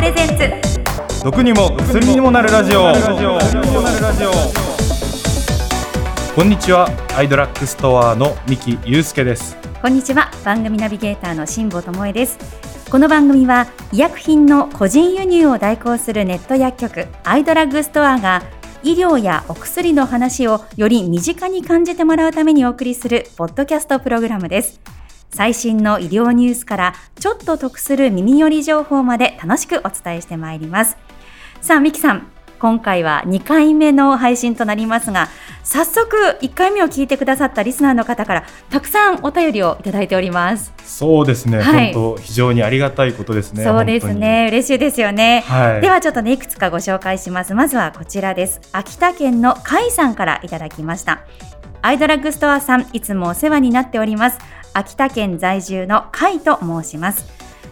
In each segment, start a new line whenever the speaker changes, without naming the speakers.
プレゼンツ。
毒にも薬にもなるラジオ。こんにちはアイドラッグストアの三木祐介です。
こんにちは番組ナビゲーターの辛坊智恵です。この番組は医薬品の個人輸入を代行するネット薬局アイドラッグストアが医療やお薬の話をより身近に感じてもらうためにお送りするポッドキャストプログラムです最新の医療ニュースからちょっと得する耳寄り情報まで楽しくお伝えしてまいります。さあミキさん今回は2回目の配信となりますが早速1回目を聞いてくださったリスナーの方からたくさんお便りをいただいております。
そうですね、はい、本当非常にありがたいことですね
そうですね。嬉しいですよね、はい、ではちょっとねいくつかご紹介します。まずはこちらです。秋田県の甲斐さんからいただきました。アイドラッグストアさんいつもお世話になっております秋田県在住の甲斐と申します。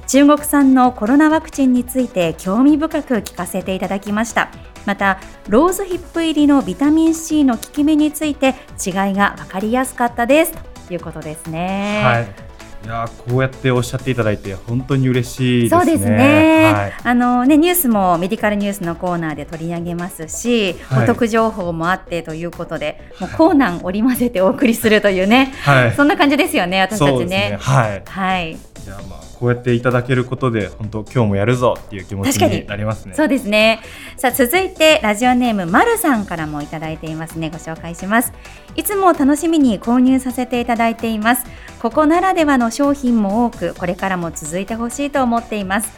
中国産のコロナワクチンについて興味深く聞かせていただきました。またローズヒップ入りのビタミン C の効き目について違いが分かりやすかったです。ということですね。
はい。いやこうやっておっしゃっていただいて本当に嬉しい、ね、
そうですね。はい、あのねニュースもメディカルニュースのコーナーで取り上げますし、はい、お得情報もあってということで、もうコーナー織り交ぜてお送りするというね、はい、そんな感じですよね私たちね。ね
はい。はい。じゃあまあこうやっていただけることで本当今日もやるぞっていう気持ちになりますね。
そうですね。さあ続いてラジオネームまるさんからもいただいていますね。ご紹介します。いつも楽しみに購入させていただいています。ここならではの商品も多くこれからも続いてほしいと思っています。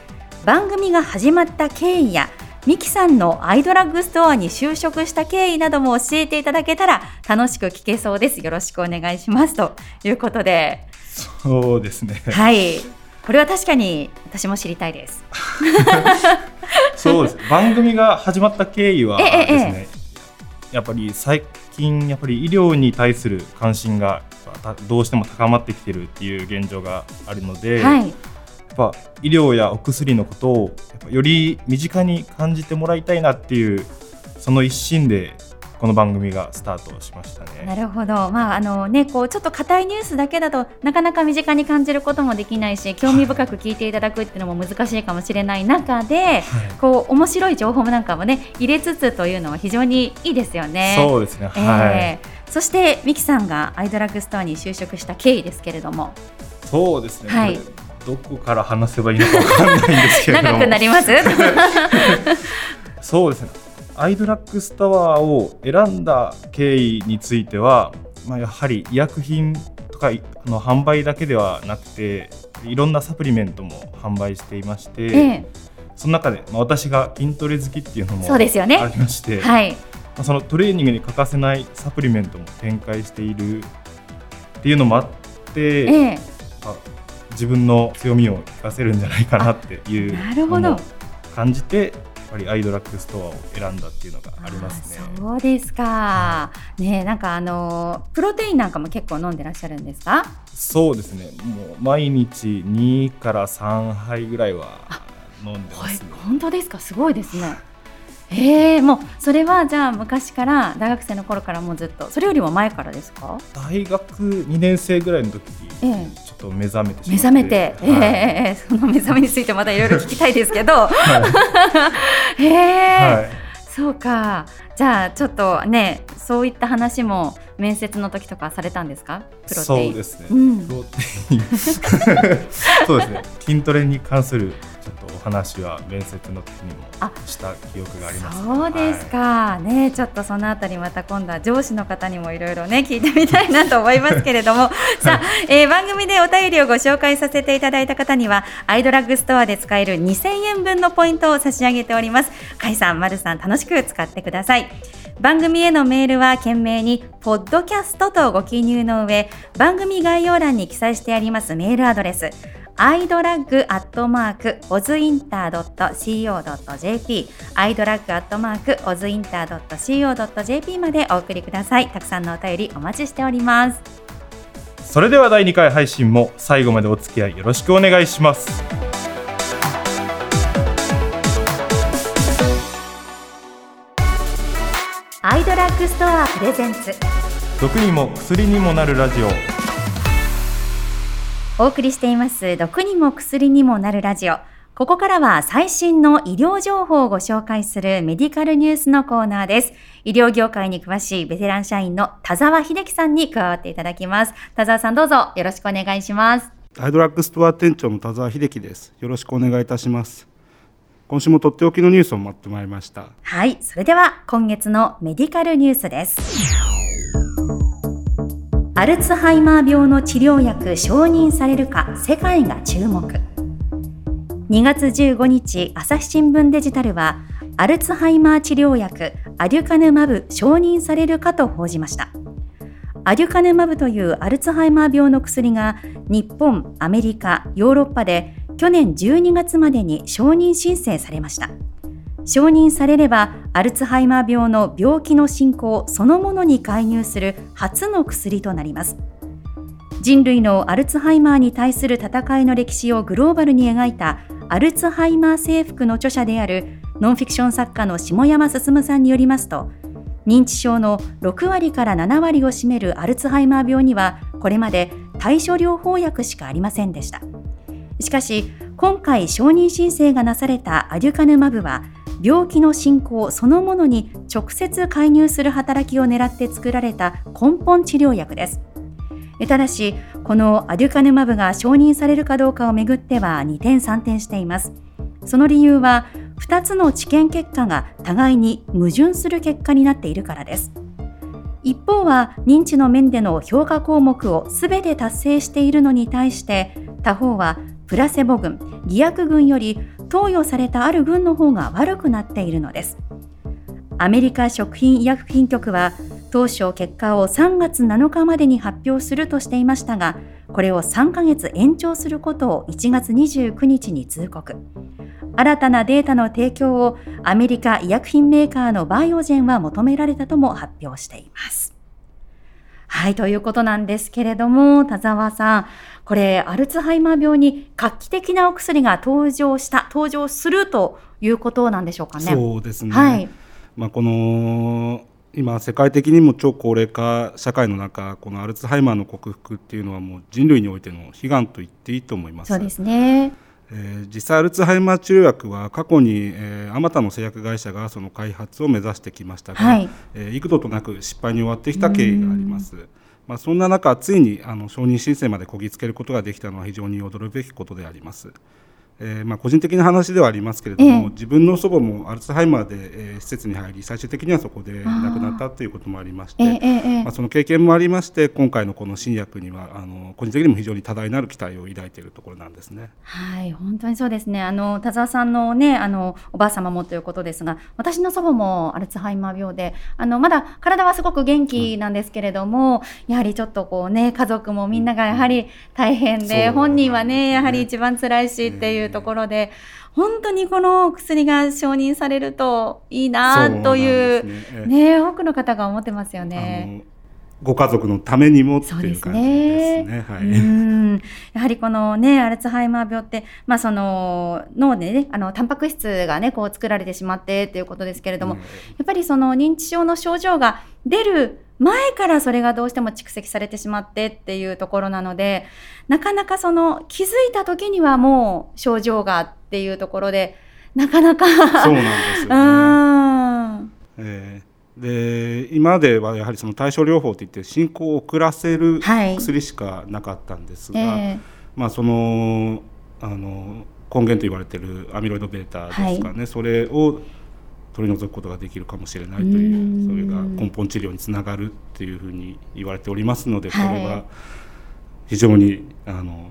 番組が始まった経緯やミキさんのアイドラッグストアに就職した経緯なども教えていただけたら楽しく聞けそうです。よろしくお願いしますということで。
そうですね。
はい。これは確かに私も知りたいです。
そうです。番組が始まった経緯はですね、やっぱり最近やっぱり医療に対する関心がどうしても高まってきてるっていう現状があるので、はい、やっぱ医療やお薬のことをより身近に感じてもらいたいなっていうその一心でこの番組がスタートしましたね。
なるほど、まああのね、こうちょっと硬いニュースだけだとなかなか身近に感じることもできないし興味深く聞いていただくっていうのも難しいかもしれない中で、はい、こう面白い情報なんかもね入れつつというのは非常にいいですよね。
そうですね、えー、はい、
そしてミキさんがアイドラッグストアに就職した経緯ですけれども。
そうですね、はい。どこから話せばいいのかわかんないんですけど
長くなります。
そうですねアイドラッグストアを選んだ経緯については、まあ、やはり医薬品とかの販売だけではなくていろんなサプリメントも販売していまして、ええ、その中で、まあ、私が筋トレ好きっていうのもありまして、ねはい、まあ、そのトレーニングに欠かせないサプリメントも展開しているっていうのもあって、え、自分の強みを生かせるんじゃないかなっていうのを感じてぱりアイドラッグストアを選んだっていうのがありますね。
そうですか。はい、ねなんかあのプロテインなんかも結構飲んでらっしゃるんですか？
そうですね。もう毎日2から3杯ぐらいは飲んでますね。
本当ですか？すごいですね。えー、もうそれはじゃあ昔から大学生の頃からもうずっと？それよりも前からですか？
大学2年生ぐらいの時にちょっと目覚めて
目覚めて、はい、えー、その目覚めについてまたいろいろ聞きたいですけど、はい、え。ー、はい、そうか。じゃあちょっとねそういった話も面接の時とかされたんですか？プロテイン。
そうですね、うん、プロテイン。そうですね。筋トレに関するちょっとお話は面接の時にもした記憶があります、
ね、そうですか、はい、ねちょっとそのあたりまた今度は上司の方にもいろいろね 聞いてみたいなと思いますけれども。さあ、えー、番組でお便りをご紹介させていただいた方にはアイドラッグストアで使える2000円分のポイントを差し上げております。甲斐さん、丸さん楽しく使ってください。番組へのメールは懸命にポッドキャストとご記入の上番組概要欄に記載してありますメールアドレスアイドラッグアットマークオズインター .co.jp アイドラッグアットマークオズインターまでお送りください。たくさんのお便りお待ちしております。
それでは第2回配信も最後までお付き合いよろしくお願いします。
アイドラッグストアプレゼンツ。
毒にも薬にもなるラジオ
お送りしています毒にも薬にもなるラジオここからは最新の医療情報をご紹介するメディカルニュースのコーナーです。医療業界に詳しいベテラン社員の田沢秀樹さんに加わっていただきます。田沢さんどうぞよろしくお願いします。
アイドラッグストア店長の田沢秀樹です。よろしくお願いいたします。今週もとっておきのニュースを待ってまいりました。
はい、それでは今月のメディカルニュースです。アルツハイマー病の治療薬承認されるか世界が注目。2月15日朝日新聞デジタルはアルツハイマー治療薬アデュカヌマブ承認されるかと報じましたアデュカヌマブというアルツハイマー病の薬が日本、アメリカ、ヨーロッパで去年12月までに承認申請されました承認されればアルツハイマー病の病気の進行そのものに介入する初の薬となります。人類のアルツハイマーに対する戦いの歴史をグローバルに描いたアルツハイマー征服の著者であるノンフィクション作家の下山進さんによりますと認知症の6割から7割を占めるアルツハイマー病にはこれまで対処療法薬しかありませんでした。しかし今回承認申請がなされたアデュカヌマブは病気の進行そのものに直接介入する働きを狙って作られた根本治療薬です。ただしこのアデュカヌマブが承認されるかどうかをめぐっては2点3点しています。その理由は2つの治験結果が互いに矛盾する結果になっているからです。一方は認知の面での評価項目を全て達成しているのに対して他方はプラセボ群偽薬群より投与されたある群の方が悪くなっているのです。アメリカ食品医薬品局は当初結果を3月7日までに発表するとしていましたがこれを3ヶ月延長することを1月29日に通告。新たなデータの提供をアメリカ医薬品メーカーのバイオジェンは求められたとも発表しています。はい、ということなんですけれども、田沢さん、これ、アルツハイマー病に画期的なお薬が登場した、登場するということなんでしょうかね。
そうですね。はい。まあ、この今世界的にも超高齢化社会の中このアルツハイマーの克服っていうのはもう人類においての悲願と言っていいと思います。
そうですね
えー、実際アルツハイマー治療薬は過去に、えー、あまたの製薬会社がその開発を目指してきましたが、はいえー、幾度となく失敗に終わってきた経緯があります。まあ、そんな中ついにあの承認申請までこぎつけることができたのは非常に驚くべきことであります。えー、まあ、個人的な話ではありますけれども、えー、自分の祖母もアルツハイマーで、えー、施設に入り最終的にはそこで亡くなったということもありまして、えー、まあ、その経験もありまして今回のこの新薬にはあの個人的にも非常に多大なる期待を抱いているところなんですね。
はい本当にそうですね。あの田沢さんのねあのおばあ様もということですが私の祖母もアルツハイマー病であのまだ体はすごく元気なんですけれども、うん、やはりちょっとこうね家族もみんながやはり大変で、うん、本人はねやはり一番辛いしっていうところで、本当にこの薬が承認されるといいなというね、ね、多くの方が思ってますよね。
ご家族のためにもっていう感じですね。はい、
やはりこのねアルツハイマー病ってまあその脳でねあのタンパク質がねこう作られてしまってっていうことですけれども、うん、やっぱりその認知症の症状が出る前からそれがどうしても蓄積されてしまってっていうところなのでなかなかその気づいた時にはもう症状がっていうところでなかなか
そうなんですよね。えー、で今まではやはりその対症療法といって進行を遅らせる薬しかなかったんですが、はいえ。ー、まあそのあの根源と言われているアミロイド β ですかね、はい、それを取り除くことができるかもしれないというそれが根本治療につながるっていうふうに言われておりますのでこれは非常にあの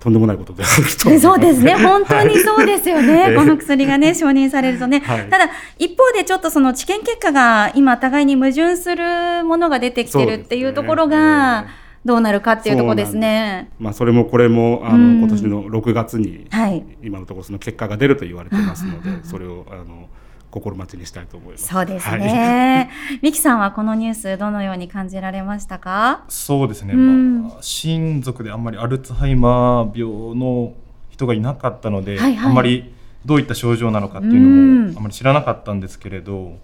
とんでもないことであると
そうですね、本当にそうですよね、この薬がね、承認されるとね、はい、ただ、一方でちょっとその治験結果が今、互いに矛盾するものが出てきてるっていうところが、どうなるかっていうところですね。
まあ、それもこれもあの、今年の6月に、はい、今のところその結果が出ると言われてますので、それをあの心待ちにしたいと思います。
そうですね。はい、さんはこのニュースどのように感じられましたか？
そうですね。うん、まあ親族であんまりアルツハイマー病の人がいなかったので、はいはい、あんまりどういった症状なのかっていうのもあまり知らなかったんですけれど、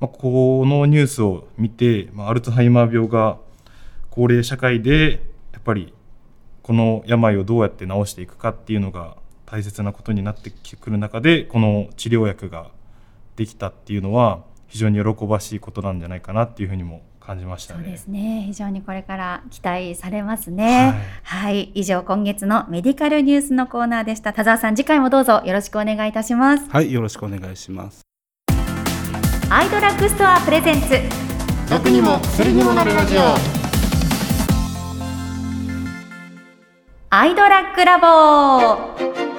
まあこのニュースを見て、まあアルツハイマー病が高齢社会でやっぱりこの病をどうやって治していくかっていうのが大切なことになってくる中でこの治療薬ができたっていうのは非常に喜ばしいことなんじゃないかなっていうふうにも感じました、ね、
そうですね。非常にこれから期待されますね。はい、はい、以上今月のメディカルニュースのコーナーでした。田沢さん、次回もどうぞよろしくお願いいたします。
はい、よろしくお願いします。
アイドラッグストアプレゼンツ。
毒にも薬にもなるラジオ。
アイドラッグラボ。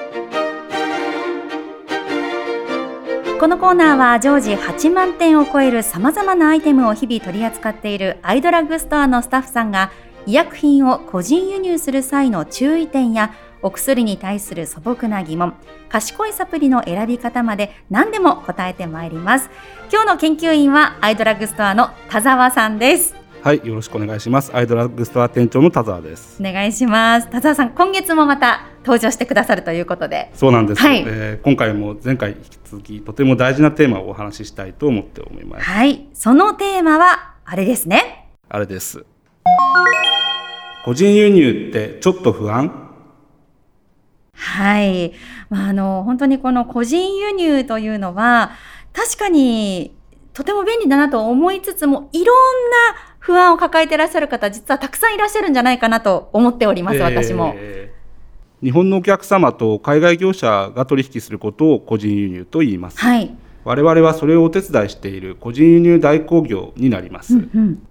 このコーナーは常時8万点を超えるさまざまなアイテムを日々取り扱っているアイドラッグストアのスタッフさんが医薬品を個人輸入する際の注意点やお薬に対する素朴な疑問賢いサプリの選び方まで何でも答えてまいります。今日の研究員はアイドラッグストアの田沢さんです。
はいよろしくお願いします。アイドラッグストア店長の田沢です。
お願いします。田沢さん今月もまた登場してくださるということで。
そうなんです、はい、えー、今回も前回引き続きとても大事なテーマをお話ししたいと思って思います。
はい。そのテーマはあれですね。
あれです。個人輸入ってちょっと不安？
はい、まあ、あの本当にこの個人輸入というのは確かにとても便利だなと思いつつもいろんな不安を抱えていらっしゃる方、実はたくさんいらっしゃるんじゃないかなと思っております、私も。
日本のお客様と海外業者が取引することを個人輸入と言います。はい、我々はそれをお手伝いしている個人輸入代行業になります。うんうん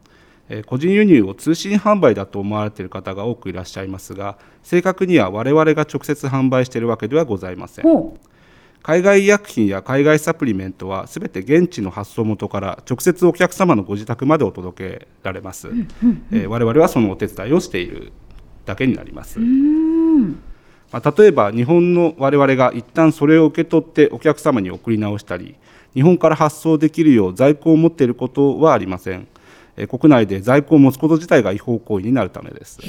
え個人輸入を通信販売だと思われている方が多くいらっしゃいますが正確には我々が直接販売しているわけではございません。海外医薬品や海外サプリメントはすべて現地の発送元から直接お客様のご自宅までお届けられます、えー、我々はそのお手伝いをしているだけになります。まあ、例えば日本の我々が一旦それを受け取ってお客様に送り直したり日本から発送できるよう在庫を持っていることはありません。国内で在庫を持つこと自体が違法行為になるためです。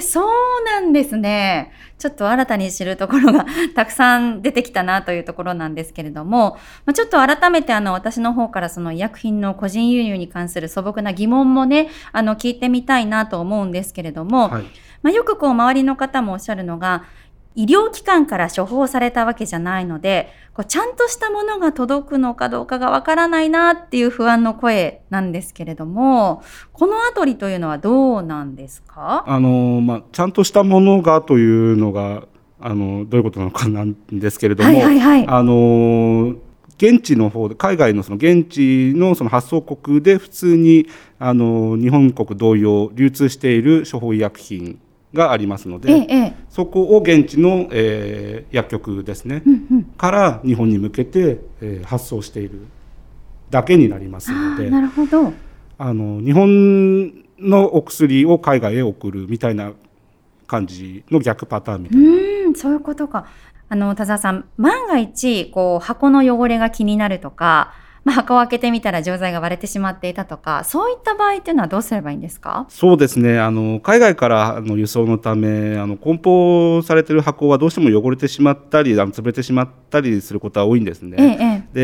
そうなんですね。ちょっと新たに知るところが たくさん出てきたなというところなんですけれども、まあ、ちょっと改めてあの私の方からその医薬品の個人輸入に関する素朴な疑問もね、あの聞いてみたいなと思うんですけれども、はい、まあ、よくこう周りの方もおっしゃるのが、医療機関から処方されたわけじゃないので、こうちゃんとしたものが届くのかどうかがわからないなっていう不安の声なんですけれども、このあたりというのはどうなんですか？
あの、まあ、ちゃんとしたものがというのが、あの、どういうことなのかなんですけれども、はいはいはい、あの、現地の方で海外のその現地のその発送国で普通にあの日本国同様流通している処方医薬品がありますので、ええ、そこを現地の、えー、薬局ですね、うんうん、から日本に向けて、えー、発送しているだけになりますので
なるほど。
あの日本のお薬を海外へ送るみたいな感じの逆パターンみたいな。
うんそういうことか。あの田沢さん万が一こう箱の汚れが気になるとかまあ、箱を開けてみたら錠剤が割れてしまっていたとかそういった場合っていうのはどうすればいいんですか？
そうですねあの海外からの輸送のためあの梱包されている箱はどうしても汚れてしまったりあの潰れてしまったりすることは多いんですね。え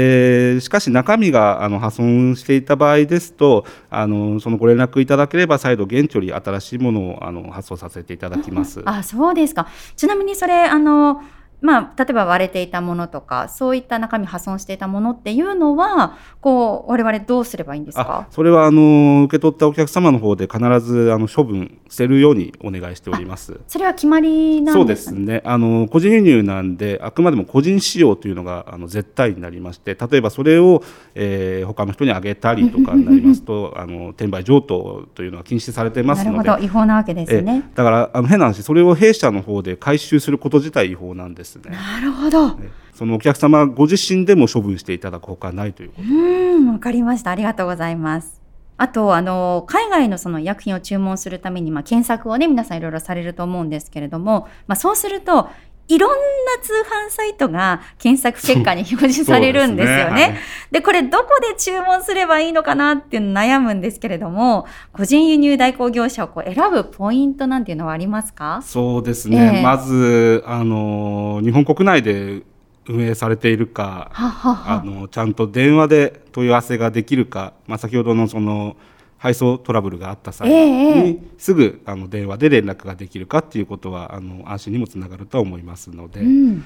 え、でしかし中身があの破損していた場合ですとあのそのご連絡いただければ再度現地より新しいものをあの発送させていただきます。
あそうですかちなみにそれあのまあ、例えば割れていたものとかそういった中身破損していたものっていうのはこう我々どうすればいいんですか？
それはあの受け取ったお客様の方で必ずあの処分捨てるようにお願いしております。
それは決まりなん
ですか、そうですね。あの個人輸入なんであくまでも個人使用というのがあの絶対になりまして例えばそれを、えー、他の人にあげたりとかになりますと あの転売譲渡というのは禁止されてますので。
なるほど。違法なわけですね。
だからあの変な話それを弊社の方で回収すること自体違法なんですですね。
なるほど。
そのお客様ご自身でも処分していただくほかないということ。う
ん、わかりました。ありがとうございます。あと、あの、海外のその医薬品を注文するために、まあ、検索をね、皆さんいろいろされると思うんですけれども、まあ、そうすると、いろんな通販サイトが検索結果に表示されるんですよね。で、ね。はい、これどこで注文すればいいのかなっていうの悩むんですけれども、個人輸入代行業者をこう選ぶポイントなんていうのはありますか？
そうですね。えー、まず、あの、日本国内で運営されているか、ははは。あのちゃんと電話で問い合わせができるか、まあ、先ほどのその配送トラブルがあった際
ええ
にすぐあの電話で連絡ができるかっていうことはあの安心にもつながるとは思いますので、
うん、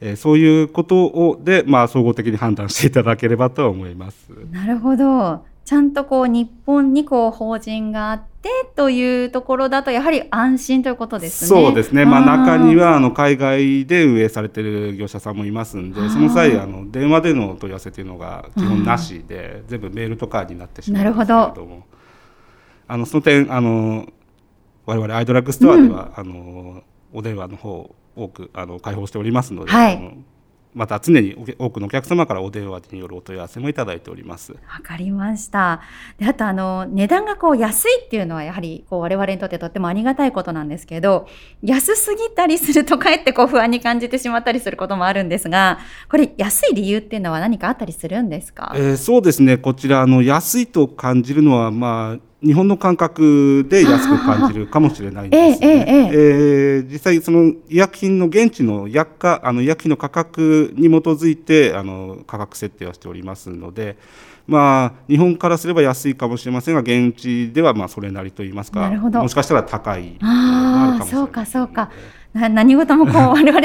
えーそういうことをで、まあ、総合的に判断していただければとは思います。
なるほど。ちゃんとこう日本にこう法人があってというところだとやはり安心ということですね。
そうですね、まあ、
ー。
中にはあの海外で運営されている業者さんもいますんでその際あの電話での問い合わせというのが基本なしで全部メールとかになってしまうんですけれ
なる
ど。もあのその点あの我々アイドラッグストアでは、あのお電話の方を多くあの開放しておりますので、
はい
また常に多くのお客様からお電話によるお問い合わせもいただいております。
わかりました。で、あとあの値段がこう安いっていうのはやはりこう我々にとってとってもありがたいことなんですけど、安すぎたりするとかえってこう不安に感じてしまったりすることもあるんですが、これ安い理由っていうのは何かあったりするんですか？
えーそうですねこちらあの安いと感じるのは、まあ、日本の感覚で安く感じるかもしれないんですね。
ええええ
えー実際その医薬品の現地の薬価あの医薬品の価格に基づいてあの価格設定はしておりますので。まあ、日本からすれば安いかもしれませんが現地ではまあそれなりと言いますかもしかしたら高い
あーそうかそうかな何事もこう我々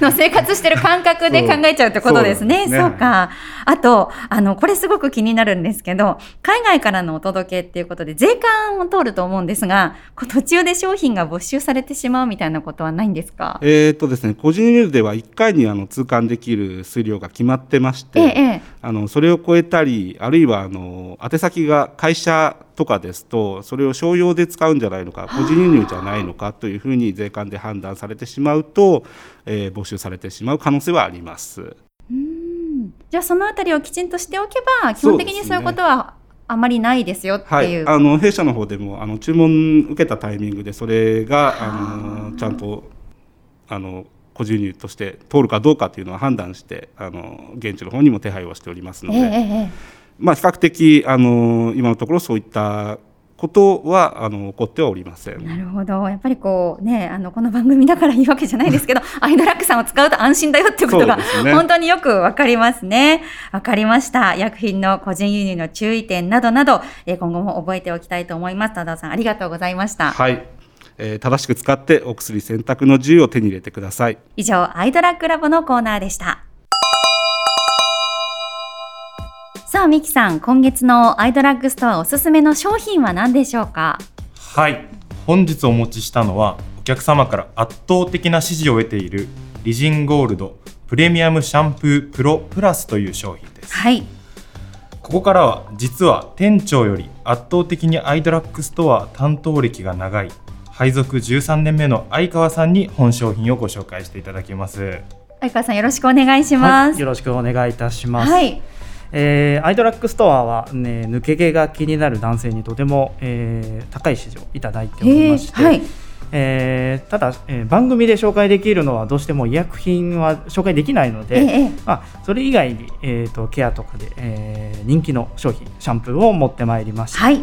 の生活してる感覚で考えちゃうってことですね。
そうね
か。あと、あの、これすごく気になるんですけど、海外からのお届けっていうことで税関を通ると思うんですが、途中で商品が没収されてしまうみたいなことはないんですか？
えーとですね、個人輸入では1回にあの通関できる数量が決まってまして、
ええ、ええ。
あのそれを超えたりあるいはあの宛先が会社とかですとそれを商用で使うんじゃないのか個人輸入じゃないのかというふうに税関で判断されてしまうと、えー没収されてしまう可能性はあります。
うん。じゃあそのあたりをきちんとしておけば、基本的にそういうことはあまりないですよって
はい。
いう。、
あの弊社の方でもあの注文受けたタイミングでそれがあ。のちゃんとあの個人輸入として通るかどうかというのは判断してあの現地の方にも手配をしておりますので、
ええ
まあ、比較的あの今のところそういったことはあの起こってはおりませ
え。
ん。
なるほど。やっぱりこうね、あの、この番組だからいいわけじゃないですけど、アイドラッグさんを使うと安心だよっていうことが、
ね
本当によくわかりますね。わかりました。薬品の個人輸入の注意点などなど、えー今後も覚えておきたいと思います。多田さん、ありがとうございました。
はい、えー正しく使ってお薬選択の自由を手に入れてください。
以上、アイドラッグラボのコーナーでした。さあ、ミキさん、今月のアイドラッグストアおすすめの商品は何でしょうか？
はい本日お持ちしたのはお客様から圧倒的な支持を得ているリジンゴールドプレミアムシャンプープロプラスという商品です
はい。
ここからは実は店長より圧倒的にアイドラッグストア担当歴が長い配属13年目の相川さんに本商品をご紹介していただきます
相川さん、よろしくお願いしま
はい、
す。
よろしくお願いいたします。
はい。
えーアイドラッグストアは、ね、抜け毛が気になる男性にとても、えー高い支持をいただいておりまして、
はい。
えーただ、えー番組で紹介できるのはどうしても医薬品は紹介できないので、
ええ
まあ、それ以外に、えー、とケアとかで、えー人気の商品シャンプーを持ってまいりました、
はい。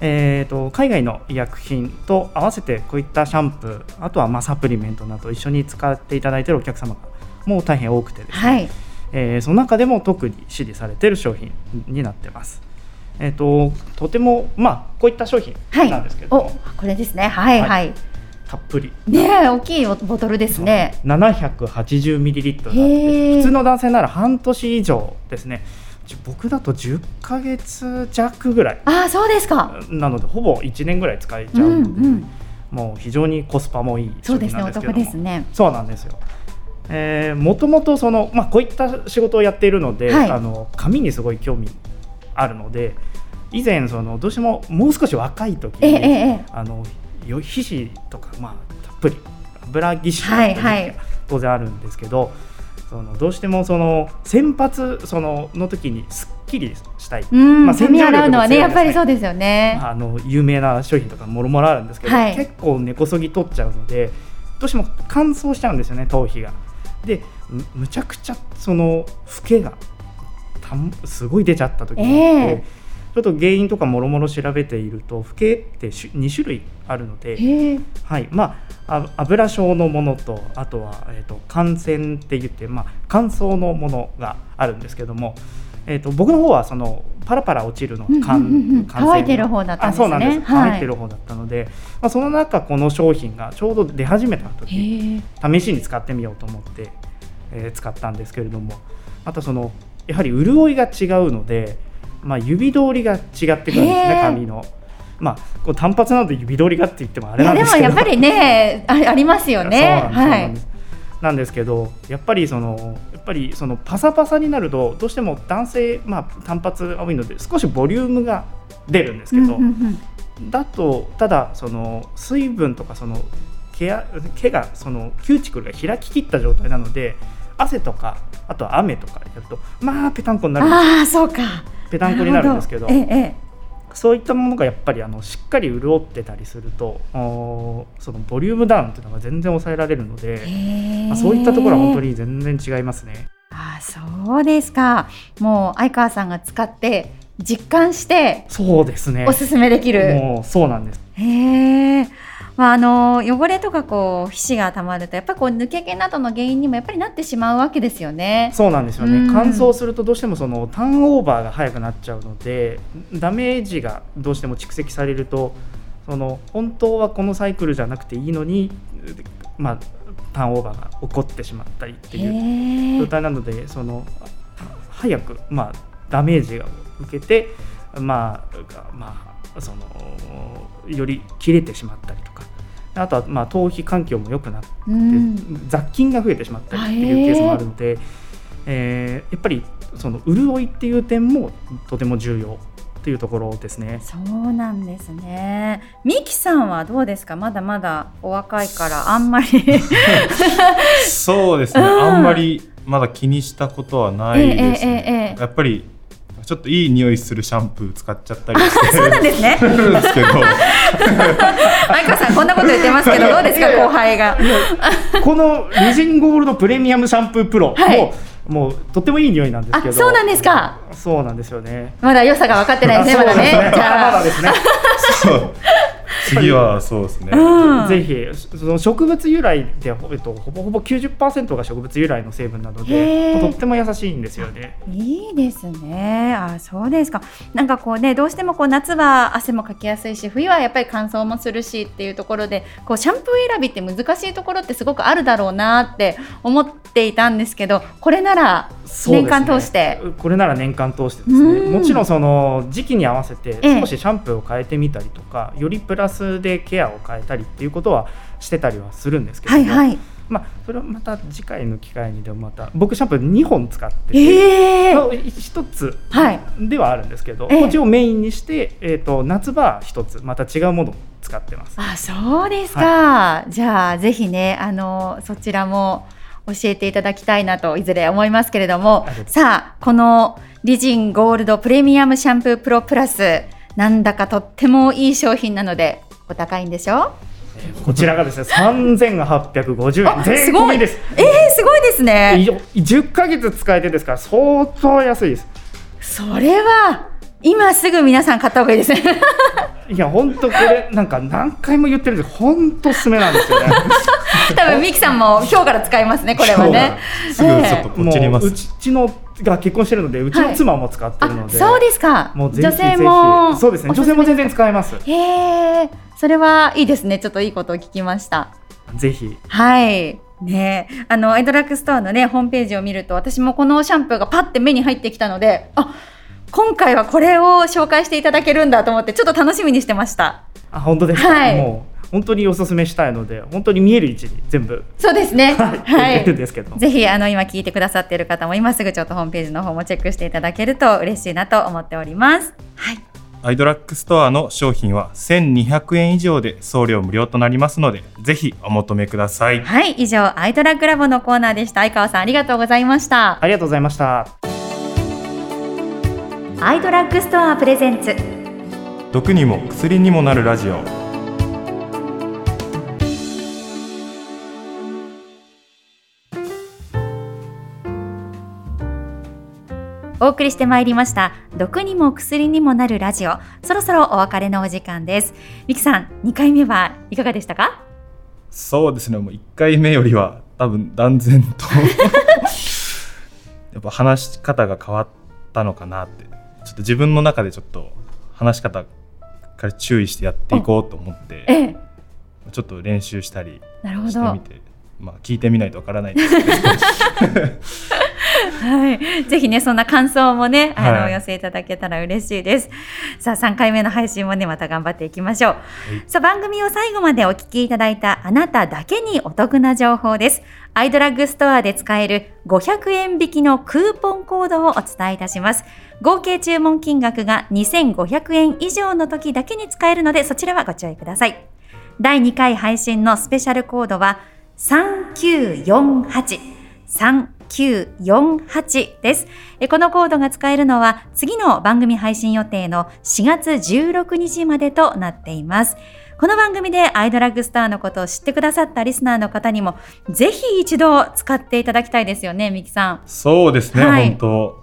えー、と海外の医薬品と合わせてこういったシャンプーあとはまあサプリメントなど一緒に使っていただいているお客様がもう大変多くてですね、
はい。
えーその中でも特に支持されている商品になってます。えー、ととても、まあ、こういった商品
はい。
なんですけども、
お、これですね。はい、は。
はいたっぷり
ねえ、大きいボトルですね。
780ミリリットルあっ
へ
て
ー
普通の男性なら半年以上ですねじ僕だと10ヶ月弱ぐらい
ああ、そうですか。
なのでほぼ1年ぐらい使えち
うん、
ゃうので、
うん。
もう非常にコスパもいい商
そうですね。お得
です
ね。
そうなんですよ。えー、もともとその、まあ、こういった仕事をやっているので、
はい。
あの髪にすごい興味あるので以前そのどうしてももう少し若い時に、
ええええ
あのよ皮脂とか、まあ、たっぷり油ぎっしり
はい
なった時期
はい。
が当然あるんですけど、そのどうしてもその先発そのの時にすっきりしたい、
うん、
まあ
髪洗うのはね、やっぱり
う
そうですよね。
あの有名な商品とかもろもろあるんですけど、
はい。
結構根こそぎ取っちゃうのでどうしても乾燥しちゃうんですよね頭皮が。でむむちゃくちゃその老けがたんすごい出ちゃった時があって、
ええ
ちょっと原因とかもろもろ調べていると老けって2種類あるので、
へえ。
はいまあ、あ油症のものとあとは、えー、と感染って言って、まあ、乾燥のものがあるんですけども、えー、と僕の方はそのパラパラ落ちるの
うんうんいてる方だったんですね。
あそうなんです、
はい。
乾いてる方だったので、まあ、その中この商品がちょうど出始めた時試しに使ってみようと思って、えー使ったんですけれどもまたそのやはり潤いが違うので、まあ、指通りが違ってくるんです
へ
ね
ー
髪の。まあ、こう単発なので指通りがって言ってもあれなんですけど。
もやっぱりねあありますよね。
そうなん
はい
なんですけどやっぱりそのやっぱりそのパサパサになるとどうしても男性、まあ、単発が多いので少しボリュームが出るんですけど、
うんうんうん。
だとただその水分とかその毛や毛がそのキューチクルが開ききった状態なので汗とかあとは雨とかやるとまあペタンコになるんです
ああそうか。
ペタンコになるんですけど
ええ
そういったものがやっぱりあのしっかり潤ってたりするとそのボリュームダウンっていうのが全然抑えられるので、まあ、そういったところは本当に全然違いますね。
ああそうですか。もう相川さんが使って実感して
そうですね。
おすすめできる。
もうそうなんです。
へえ。まあ、あの汚れとかこう皮脂がたまるとやっぱりこう抜け毛などの原因にもやっぱりなってしまうわけですよね。
そうなんですよ
うん
ね乾燥するとどうしてもそのターンオーバーが早くなっちゃうのでダメージがどうしても蓄積されるとその本当はこのサイクルじゃなくていいのに、まあ、ターンオーバーが起こってしまったりっていう状。態なのでその早く、まあ、ダメージを受けて、まあがまあ、そのより切れてしまったりとかあとは、まあ、頭皮環境も良くなって、
うん。
雑菌が増えてしまったりっていうケースもあるので、えーやっぱりその潤いっていう点もとても重要というところですね。
そうなんですね。ミキさんはどうですか？まだまだお若いからあんまり。
そうですね、
うん。
あんまりまだ気にしたことはないですね、
ええええええ。
やっぱりちょっといい匂いするシャンプー使っちゃったりして
そうなんですね。
るんですけど
相川さんこんなこと言ってますけどどうですか後輩が。
このリジンゴールドプレミアムシャンプープロも、
はい
もうとってもいい匂いなんです
あ
けど
そうなんですか。
そうなんですよね。
まだ良さが分かってないですねまだね。
まだですね。
次はそうですね、
うん
ぜひその植物由来で、えっと、ほぼほぼ90%が植物由来の成分なのでとっても優しいんですよね。
いいですね。あ、そうですか。なんかこうね、どうしてもこう夏は汗もかきやすいし、冬はやっぱり乾燥もするしっていうところで、こうシャンプー選びって難しいところってすごくあるだろうなって思っていたんですけど、これなら年間通して。
これなら年間通してです
うん
ねもちろんその時期に合わせて
ええ
少しシャンプーを変えてみたりとか、よりプラスでケアを変えたりっていうことはしてたりはするんですけども、
はいはい。
まあ、それはまた次回の機会にでもまた僕シャンプー2本使ってて、
ええ
まあ一つ
はい。
ではあるんですけど、
ええ
こっちをメインにして、えー、と夏場は一つまた違うものを使ってます。
あ、そうですか。じゃあぜひね、あのそちらも教えていただきたいなといずれ思いますけれどもさあこのリジンゴールドプレミアムシャンプープロプラスなんだかとってもいい商品なのでお高いんでしょ？
こちらがですね3850円。
あ
税
すごい。
込みです。
えー、すごいですね。
い10ヶ月使えてですから相当安いです。
それは今すぐ皆さん買った方がいいです。ね
いや本当これなんか何回も言ってるんです本当おすすめなんですよね。
多分ミキさんも今日から使いますねこれはね。
すぐちょっとポチります、
もううちのが結婚してるのでうちの妻も使ってるので、
あそうですか。
もう
女性も
そうですね。女性も全然使えます。
へえそれはいいですね。ちょっといいことを聞きました。
ぜひ。
はい。ね。えあの、アイドラッグストアのね、ホームページを見ると、私もこのシャンプーがパッて目に入ってきたので、あ今回はこれを紹介していただけるんだと思って、ちょっと楽しみにしてました。
あ本当ですか、
はい。
もう本当におすすめしたいので本当に見える位置に全部
そうですね。
は
はい
いるんですけど。
ぜひ、あの、今聞いてくださっている方も、今すぐちょっとホームページの方もチェックしていただけると嬉しいなと思っております。はい。
アイドラッグストアの商品は1200円以上で送料無料となりますのでぜひお求めください
はい。以上、アイドラッグラボのコーナーでした。相川さん、ありがとうございました。
ありがとうございました。
アイドラッグストアプレゼンツ。
毒にも薬にもなるラジオ
お送りしてまいりました毒にも薬にもなるラジオ。そろそろお別れのお時間です。ミキさん2回目はいかがでしたか？
そうですね。もう1回目よりは多分断然と。やっぱ話し方が変わったのかなって。ちょっと自分の中でちょっと話し方から注意してやっていこうと思って
ええ。
ちょっと練習したり
なるほど。
してみてまあ聞いてみないとわからないですけど
はい、ぜひねそんな感想もねあの、
はい
お寄せいただけたら嬉しいです。さあ3回目の配信もねまた頑張っていきましょう、さあ番組を最後までお聞きいただいたあなただけにお得な情報です。アイドラッグストアで使える500円引きのクーポンコードをお伝えいたします。合計注文金額が2500円以上の時だけに使えるのでそちらはご注意ください。第2回配信のスペシャルコードは3948 3948です。えこのコードが使えるのは次の番組配信予定の4月16日までとなっています。この番組でアイドラッグスターのことを知ってくださったリスナーの方にもぜひ一度使っていただきたいですよね、ミキさん。
そうですね、
はい
本当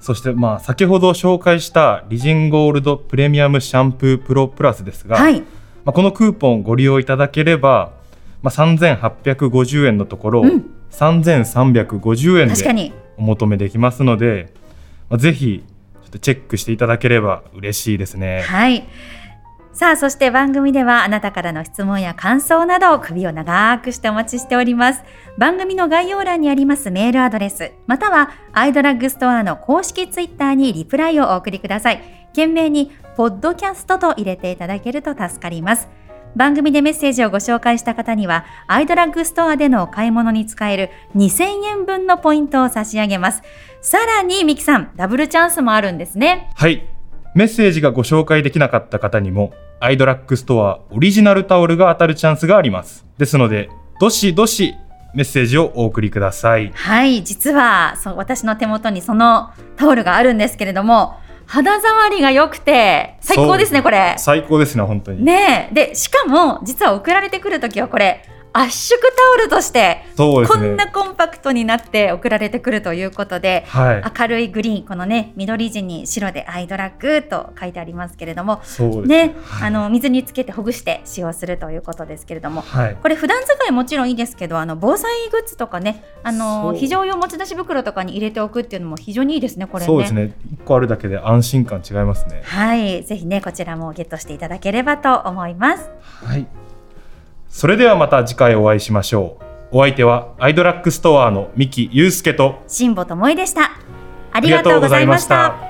そしてまあ先ほど紹介したリジンゴールドプレミアムシャンプープロプラスですが、
はい。
まあ、このクーポンご利用いただければ、まあ、3850円のところ、
うん
3350円で。お求めできますので、まあ、ぜひちょっとチェックしていただければ嬉しいですね。
はい。さあ、そして番組ではあなたからの質問や感想などを首を長くしてお待ちしております。番組の概要欄にありますメールアドレス、またはアイドラッグストアの公式ツイッターにリプライをお送りください。懸命にポッドキャストと入れていただけると助かります。番組でメッセージをご紹介した方には、アイドラッグストアでのお買い物に使える2000円分のポイントを差し上げます。さらに、ミキさん、ダブルチャンスもあるんですね。
はい。メッセージがご紹介できなかった方にも、アイドラッグストアオリジナルタオルが当たるチャンスがあります。ですので、どしどしメッセージをお送りください。
はい、実はそう私の手元にそのタオルがあるんですけれども、肌触りが良くて最高ですねこれ。
最高ですね、本当に。
ねえ、でしかも実は送られてくる時はこれ圧縮タオルとして
ね。
こんなコンパクトになって送られてくるということで。
はい。
明るいグリーンこのね緑地に白でアイドラッグと書いてありますけれども
そうです
ね、
はい
あの水につけてほぐして使用するということですけれども
はい。
これ普段使いもちろんいいですけどあの防災グッズとかねあの非常用持ち出し袋とかに入れておくっていうのも非常にいいですねこれね。
そうですね。一個あるだけで安心感違いますね。
はい、ぜひねこちらもゲットしていただければと思います。
はい。それではまた次回お会いしましょう。お相手はアイドラックストアの三木祐介と
辛坊智恵でした。ありがとうございました。